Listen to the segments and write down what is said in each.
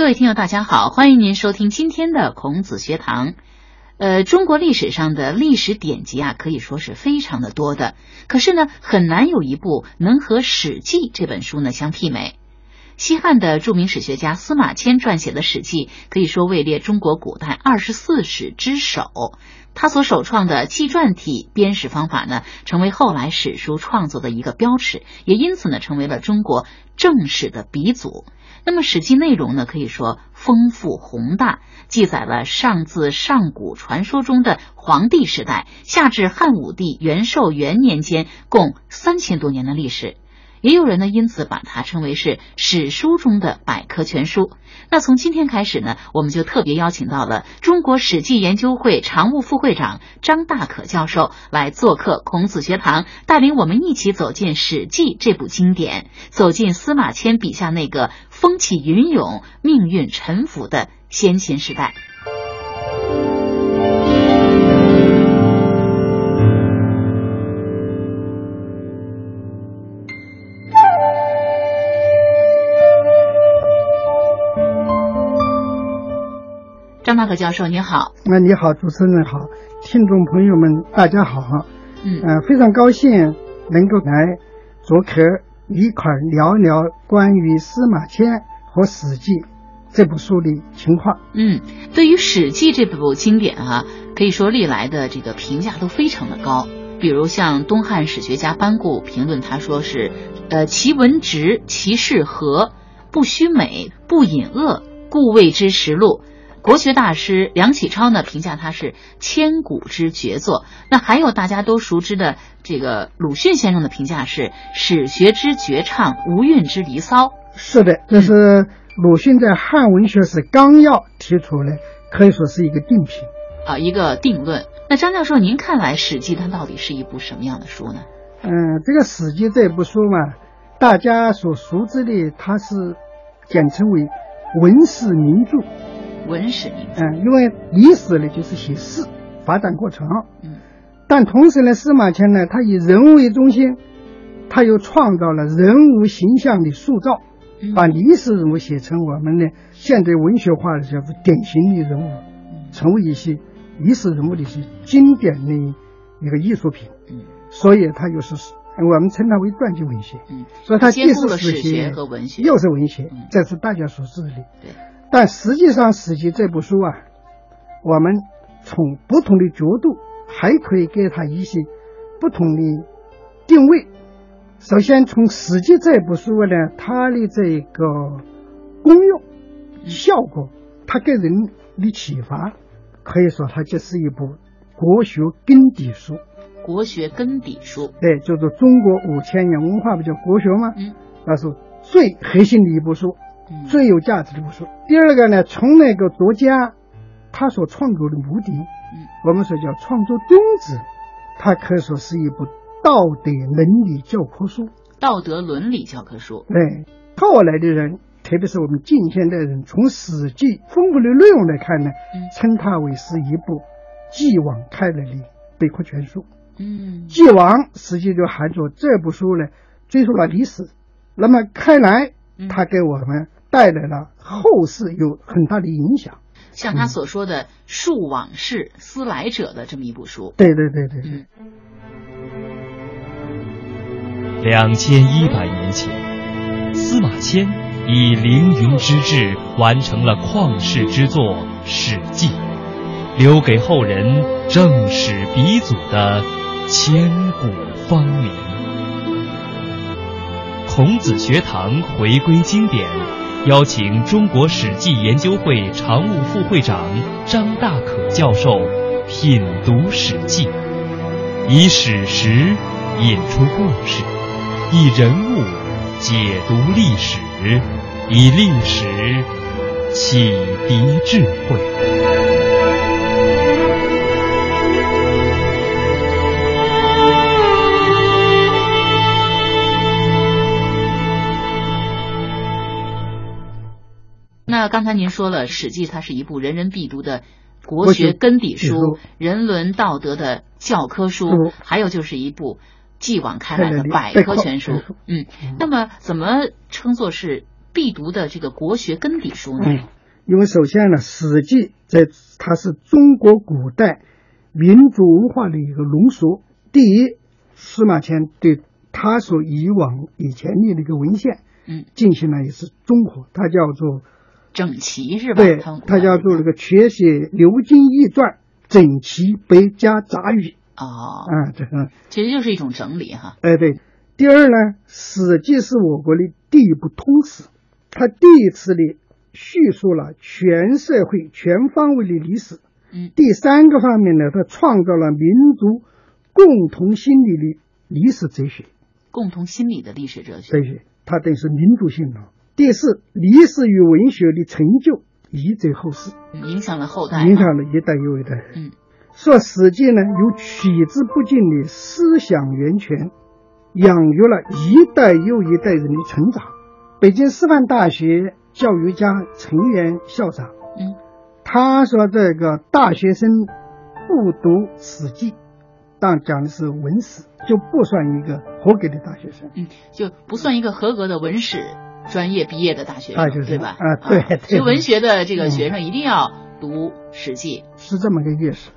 各位听友，大家好，欢迎您收听今天的孔子学堂。呃，中国历史上的历史典籍啊，可以说是非常的多的，可是呢，很难有一部能和《史记》这本书呢相媲美。西汉的著名史学家司马迁撰写的《史记》，可以说位列中国古代二十四史之首。他所首创的纪传体编史方法呢，成为后来史书创作的一个标尺，也因此呢，成为了中国正史的鼻祖。那么《史记》内容呢，可以说丰富宏大，记载了上自上古传说中的黄帝时代，下至汉武帝元寿元年间，共三千多年的历史。也有人呢，因此把它称为是史书中的百科全书。那从今天开始呢，我们就特别邀请到了中国史记研究会常务副会长张大可教授来做客孔子学堂，带领我们一起走进《史记》这部经典，走进司马迁笔下那个风起云涌、命运沉浮的先秦时代。张大可教授，你好。那你好，主持人好，听众朋友们，大家好。嗯，呃，非常高兴能够来做客一块聊聊关于司马迁和《史记》这部书的情况。嗯，对于《史记》这部经典啊，可以说历来的这个评价都非常的高。比如像东汉史学家班固评论，他说是，呃，其文直，其事和，不虚美，不隐恶，故谓之实录。国学大师梁启超呢评价它是千古之绝作。那还有大家都熟知的这个鲁迅先生的评价是史学之绝唱，无韵之离骚。是的，这是鲁迅在《汉文学史纲要》提出的，可以说是一个定评啊，一个定论。那张教授，您看来《史记》它到底是一部什么样的书呢？嗯，这个《史记》这部书嘛，大家所熟知的，它是简称为文史名著。文史名嗯，因为历史呢就是写事发展过程，嗯，但同时呢，司马迁呢，他以人为中心，他又创造了人物形象的塑造，把历史人物写成我们的现代文学化的叫做典型的人物，成为一些历史人物的一些经典的一个艺术品，嗯，所以他又是我们称它为传记文学，嗯，所以它既是史学和文学，又是文学，这是大家所知的，对。但实际上，《史记》这部书啊，我们从不同的角度还可以给它一些不同的定位。首先，从《史记》这部书呢，它的这个功用、效果，它给人的启发，可以说它就是一部国学根底书。国学根底书，对，就是中国五千年文化不叫国学吗？嗯，那是最核心的一部书。最有价值的部书。第二个呢，从那个作家他所创作的目的，嗯，我们说叫创作宗旨，它可以说是一部道德伦理教科书。道德伦理教科书。对，后来的人，特别是我们近现代人，从《史记》丰富的内容来看呢，嗯，称它为是一部继往开来的百科全书。嗯，继往实际就含着这部书呢，追溯了历史。那么开来，它给我们。带来了后世有很大的影响，像他所说的“述往事，思来者”的这么一部书。对对对对对。两千一百年前，司马迁以凌云之志完成了旷世之作《史记》，留给后人正史鼻祖的千古芳名。孔子学堂回归经典。邀请中国史记研究会常务副会长张大可教授品读《史记》，以史实引出故事，以人物解读历史，以历史启迪智慧。那刚才您说了，《史记》它是一部人人必读的国学根底书、人伦道德的教科书，还有就是一部继往开来的百科全书。嗯，那么怎么称作是必读的这个国学根底书呢？嗯，因为首先呢，《史记》在它是中国古代民族文化的一个浓缩。第一，司马迁对他所以往以前立的那个文献，嗯，进行了一次综合，它叫做整齐是吧？对，他叫做那个全写流经易传，整齐百家杂语。哦，啊，这个其实就是一种整理哈。哎，对。第二呢，《史记》是我国的第一部通史，它第一次的叙述了全社会全方位的历史。嗯，第三个方面呢，它创造了民族共同心理的历史哲学。共同心理的历史哲学。哲学，它等于是民族性的。第四，历史与文学的成就遗泽后世，影响了后代，影响了一代又一代。嗯，说《史记》呢，有取之不尽的思想源泉。养育了一代又一代人的成长。北京师范大学教育家陈元校长，嗯，他说这个大学生不读《史记》，但讲的是文史，就不算一个合格的大学生。嗯，就不算一个合格的文史专业毕业的大学生，对吧？啊，对对。学文学的这个学生一定要读《史记》，是这么个意思。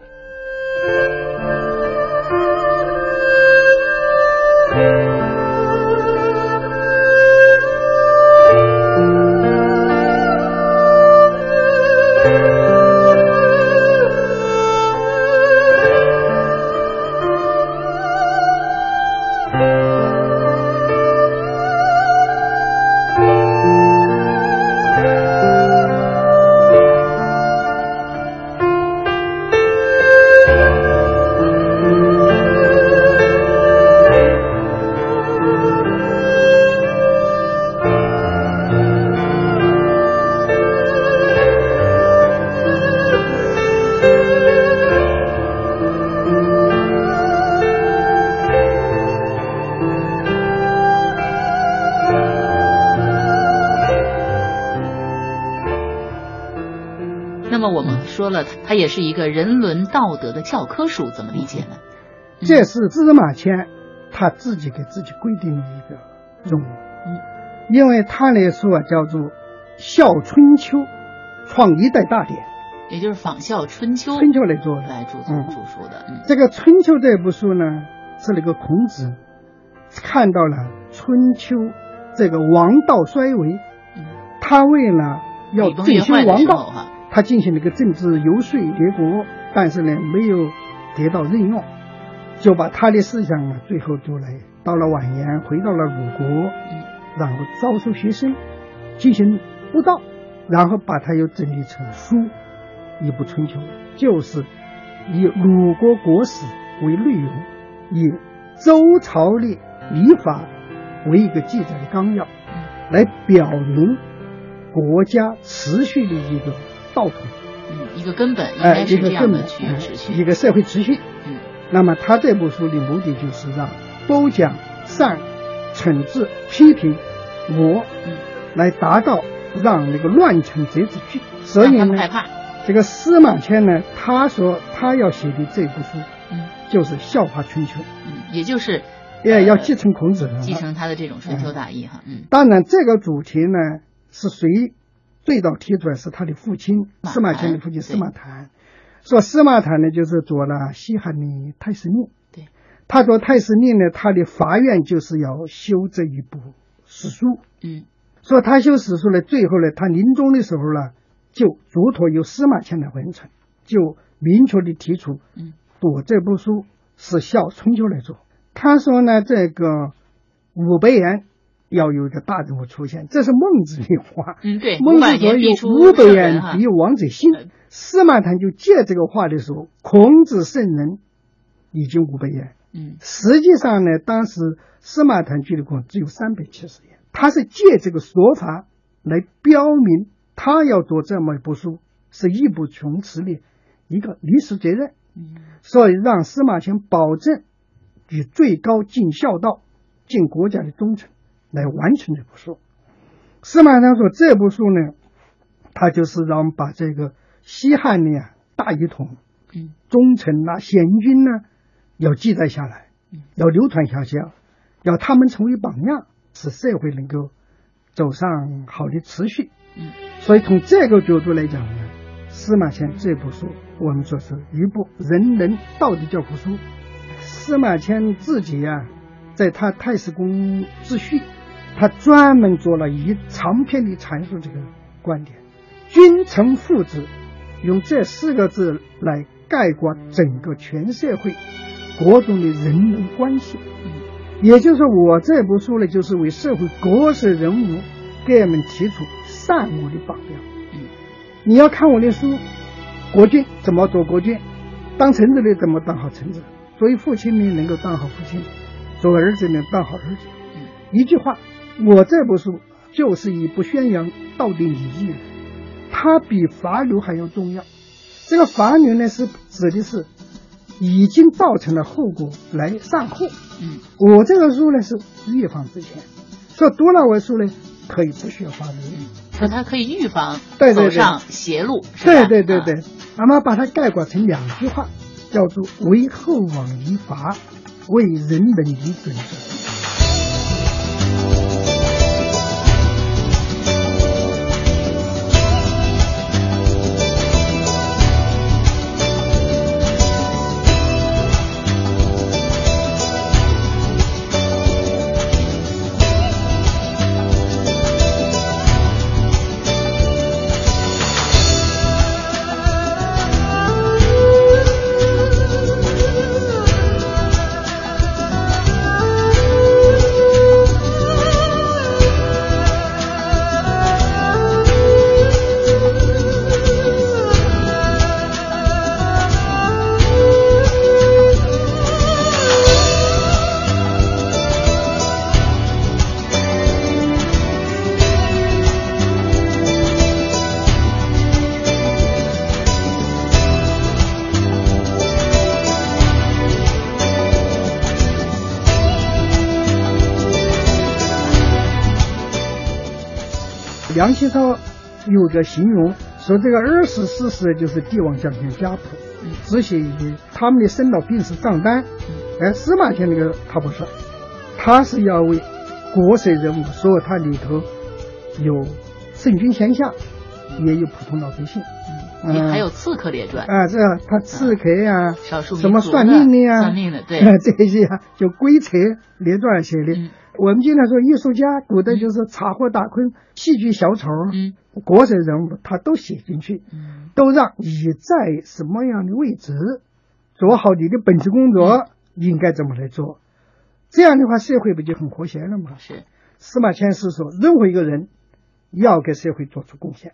说了，它也是一个人伦道德的教科书，怎么理解呢？这是司马迁他自己给自己规定的一个任务。嗯，因为他来说叫做孝春秋，创一代大典，也就是仿效春秋，春秋来做来著作著书的。嗯，这个春秋这部书呢，是那个孔子看到了春秋这个王道衰微，嗯，他为了要振兴王道哈。他进行了一个政治游说结果，但是呢没有得到任用，就把他的思想啊最后就来到了晚年回到了鲁国，然后招收学生进行布道，然后把他又整理成书一部春秋，就是以鲁国国史为内容，以周朝的礼法为一个记载的纲要，来表明国家持续的一个。道统，嗯，一个根本，哎，一个根本，一个社会秩序，嗯。那么他这部书的目的就是让褒奖、善、惩治、批评、我，嗯，来达到让那个乱臣贼子惧。所以呢，害怕。这个司马迁呢，他说他要写的这部书，嗯，就是笑话春秋，嗯，也就是要要继承孔子，继承他的这种春秋大义哈，嗯。当然，这个主题呢是谁？最早提出来是他的父亲司马迁的父亲司马谈，说司马谈呢就是做了西汉的太史令，对，他做太史令呢，他的法愿就是要修这一部史书，嗯，说他修史书呢，最后呢，他临终的时候呢，就嘱托由司马迁来完成，就明确的提出，嗯，读这部书是效春秋来做。他说呢，这个五百言。要有一个大人物出现，这是孟子的话。嗯，对。孟子说有五百言必有王者心。司马谈就借这个话的时候，孔子圣人已经五百言。嗯，实际上呢，当时司马谈距离孔只有三百七十言。他是借这个说法来标明他要做这么一部书是义不容辞的一个历史责任。嗯，所以让司马迁保证以最高尽孝道、尽国家的忠诚。来完成这部书。司马迁说：“这部书呢，他就是让把这个西汉的大一统、嗯，忠臣呐、贤君呢，要记载下来，要流传下去，要他们成为榜样，使社会能够走上好的持续。嗯，所以从这个角度来讲呢，司马迁这部书，我们说是一部人人道德教科书。司马迁自己啊，在他《太史公自序》，他专门做了一长篇的阐述这个观点：君臣父子，用这四个字来概括整个全社会国中的人伦关系。也就是，我这部书呢，就是为社会各色人物给我们提出善恶的榜样。嗯，你要看我的书，国君怎么做国君，当臣子的怎么当好臣子，作为父亲呢能够当好父亲，作为儿子呢当好儿子。嗯，一句话，我这部书就是以不宣扬道德礼义的，它比法律还要重要。这个法律呢，是指的是已经造成了后果来善后。嗯，我这个书呢是预防之前，所以读了我书呢，可以不需要法律。说它可以预防走上邪路，对对对对，那么把它概括成两句话，叫做“为后往于法，为人伦以准则”。梁启超有个形容说，这个二十四史就是帝王将相家谱，只写一些他们的生老病死账单。而司马迁那个他不算，他是要为国色人物，所以他里头有圣君贤相，也有普通老百姓。也还有刺客列传，啊，这他刺客呀、少数民什么算命的呀、算命的对啊 这些啊，就规则列传写的。嗯我们经常说艺术家，古代就是插花打昆、戏剧小丑，嗯。国色人物他都写进去，嗯。都让你在什么样的位置，做好你的本职工作，应该怎么来做。这样的话，社会不就很和谐了吗？是。司马迁是说，任何一个人要给社会做出贡献，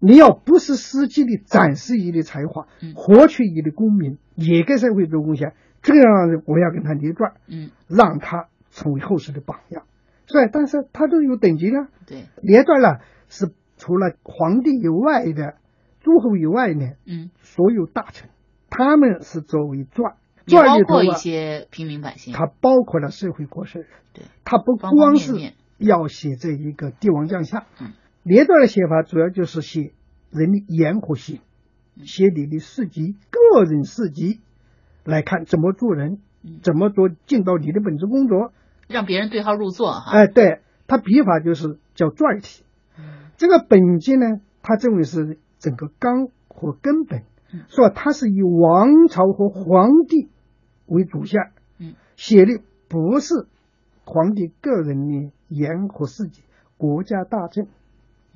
你要不是实际的展示你的才华嗯，获取你的功名，也给社会做贡献，这样我要跟他立传，嗯。让他成为后世的榜样。是吧，但是他都有等级的，对。列传呢是除了皇帝以外的诸侯以外呢，嗯。所有大臣，他们是作为传，也包括一传里头啊，些平民百姓，它包括了社会国色人。对。它不光是要写这一个帝王将相，嗯。列传的写法主要就是写人的言和行，嗯。写你的事迹、个人事迹，来看怎么做人，嗯怎么做尽到你的本职工作。让别人对号入座哈，哎，对，他笔法就是叫传体。嗯这个本纪呢，他认为是整个纲和根本嗯，说他是以王朝和皇帝为主线，嗯，写的不是皇帝个人的言和事迹，国家大政、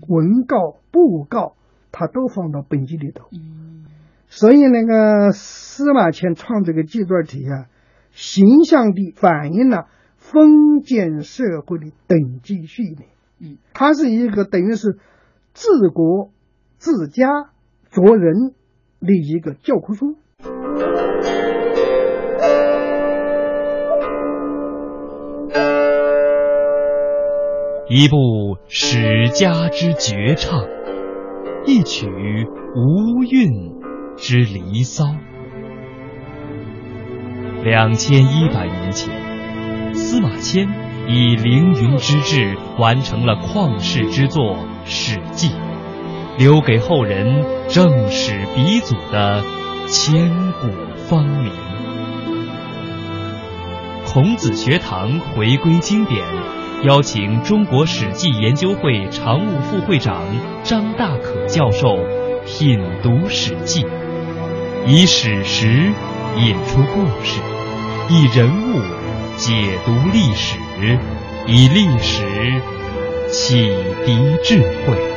文告、布告，他都放到本纪里头。嗯所以那个司马迁创这个纪传体啊，形象地反映了封建社会的等级序列。嗯，它是一个等于是治国、治家、做人的一个教科书。一部史家之绝唱，一曲无韵之离骚。两千一百年前，司马迁以凌云之志完成了旷世之作《史记》，留给后人正史鼻祖的千古芳名。孔子学堂回归经典。邀请中国史记研究会常务副会长张大可教授品读《史记》，以史实引出故事，以人物解读历史，以历史启迪智慧。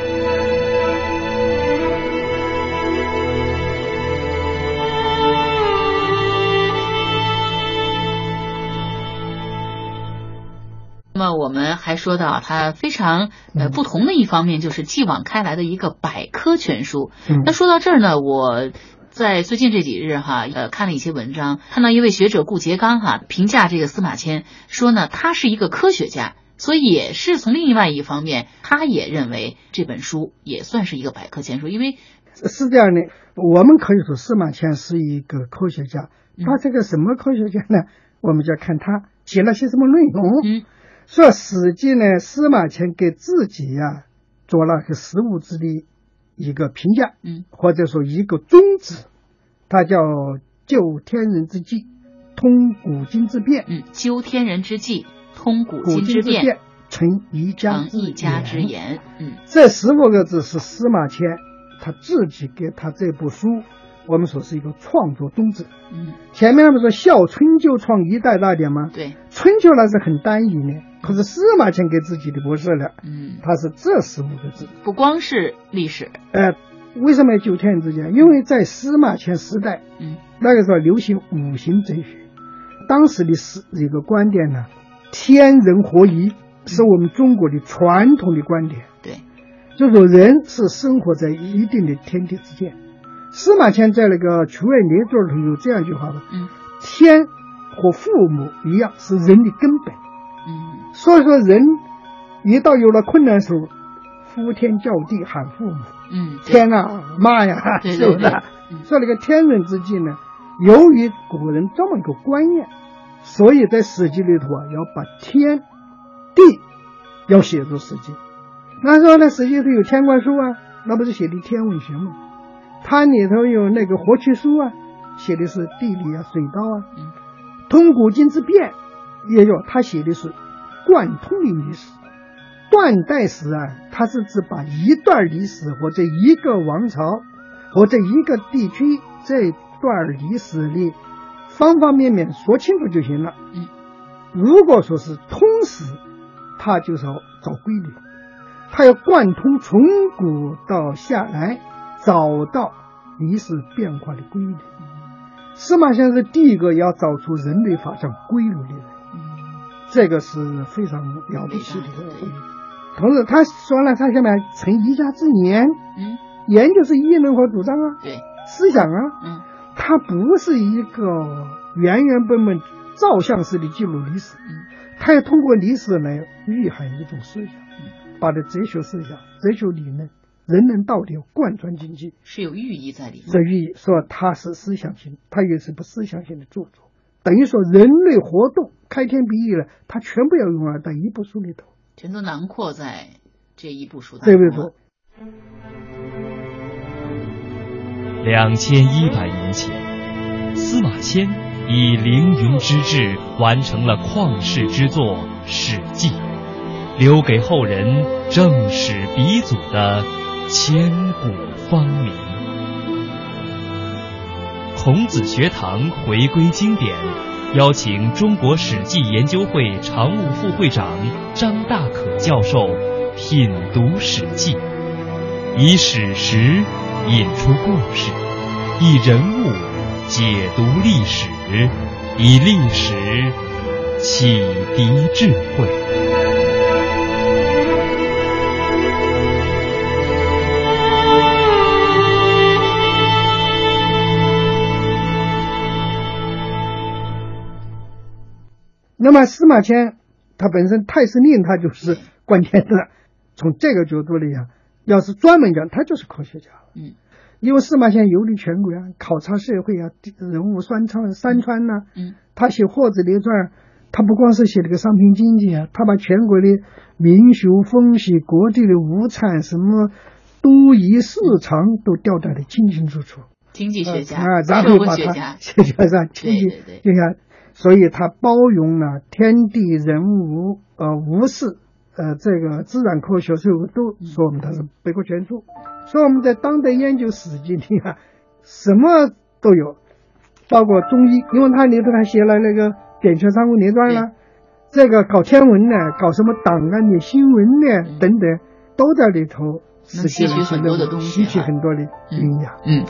那么我们还说到，它非常呃不同的一方面，就是继往开来的一个百科全书。嗯那说到这儿呢，我在最近这几日哈，呃，看了一些文章，看到一位学者顾颉刚哈评价这个司马迁，说呢，他是一个科学家，所以也是从另外一方面，他也认为这本书也算是一个百科全书，因为是这样的，我们可以说司马迁是一个科学家，嗯他这个什么科学家呢？我们就要看他写了些什么内容。嗯说《史记》呢，司马迁给自己呀、做了个实物质的一个评价，嗯。或者说一个宗旨，它叫究天人之际，通古今之变，嗯，究天人之际，通古古今之变，成一家成一家之言。嗯。这十五个字是司马迁他自己给他这部书，我们说是一个创作宗旨。嗯，前面不是笑春秋创一代大典吗？对，春秋那是很单一的，可是司马迁给自己的不是了，嗯，他是这十五个字。不光是历史，呃，为什么要九天人之间？因为在司马迁时代，嗯那个时候流行五行哲学，当时的是一个观点呢，天人合一，是我们中国的传统的观点。对，就说人是生活在一定的天地之间。司马迁在那个《曲外列传》里头有这样一句话吧：嗯天和父母一样是人的根本。嗯所以说，人一到有了困难时候，呼天叫地喊父母，嗯，天啊妈呀，是不是？嗯所以那个天人之际呢，由于古人这么一个观念，所以在《史记》里头啊，要把天地要写入《史记》。那时候呢，《史记》里头有天官书啊，那不是写的天文学吗？它里头有那个活曲书啊，写的是地理啊、水稻啊。嗯通古今之变，也有他写的是贯通的历史。断代史啊，它是指把一段历史或者一个王朝或者一个地区这段历史的方方面面说清楚就行了。嗯，如果说是通史，它就是要找规律，它要贯通从古到下来，找到历史变化的规律。司马迁是第一个要找出人类发展规律的人。嗯这个是非常了不起的。同时，他说了，他下面成一家之言，嗯，言就是议论和主张啊，对，思想啊，嗯它不是一个原原本本照相式的记录历史，嗯它要通过历史来蕴含一种思想，把这哲学思想、哲学理论、人伦道德贯穿经济。是有寓意在里面。这寓意说它是思想性，它也是不思想性的著作，等于说人类活动开天辟地了，它全部要融入到一部书里头，全都囊括在这一部书当对不中了。对？两千一百年前，司马迁以凌云之志完成了旷世之作《史记》，留给后人正史鼻祖的千古芳名。孔子学堂回归经典，邀请中国史记研究会常务副会长张大可教授品读《史记》，以史实引出故事，以人物解读历史，以历史启迪智慧。那么司马迁他本身太史令他就是观天的，从这个角度来讲，要是专门讲，他就是科学家了。嗯。因为司马迁游历全国啊，考察社会啊，地人物山川山川呐、嗯。他写《货子列传》，他不光是写这个商品经济啊，他把全国的民俗风习、各地的物产、什么都邑市场都调查的清清楚楚。经济学家、啊，然后把它学家，写在上经济对对对。就像所以它包容了天地人物呃无事呃这个自然科学所以都说我们它是百科全书。所以我们在当代研究《史记》里啊，什么都有，包括中医，因为它里头它写了那个《扁鹊上古列传》啦，这个搞天文呢，搞什么档案的新闻呢等等，都在里头。吸取很多的东西，吸取很多的营养。嗯。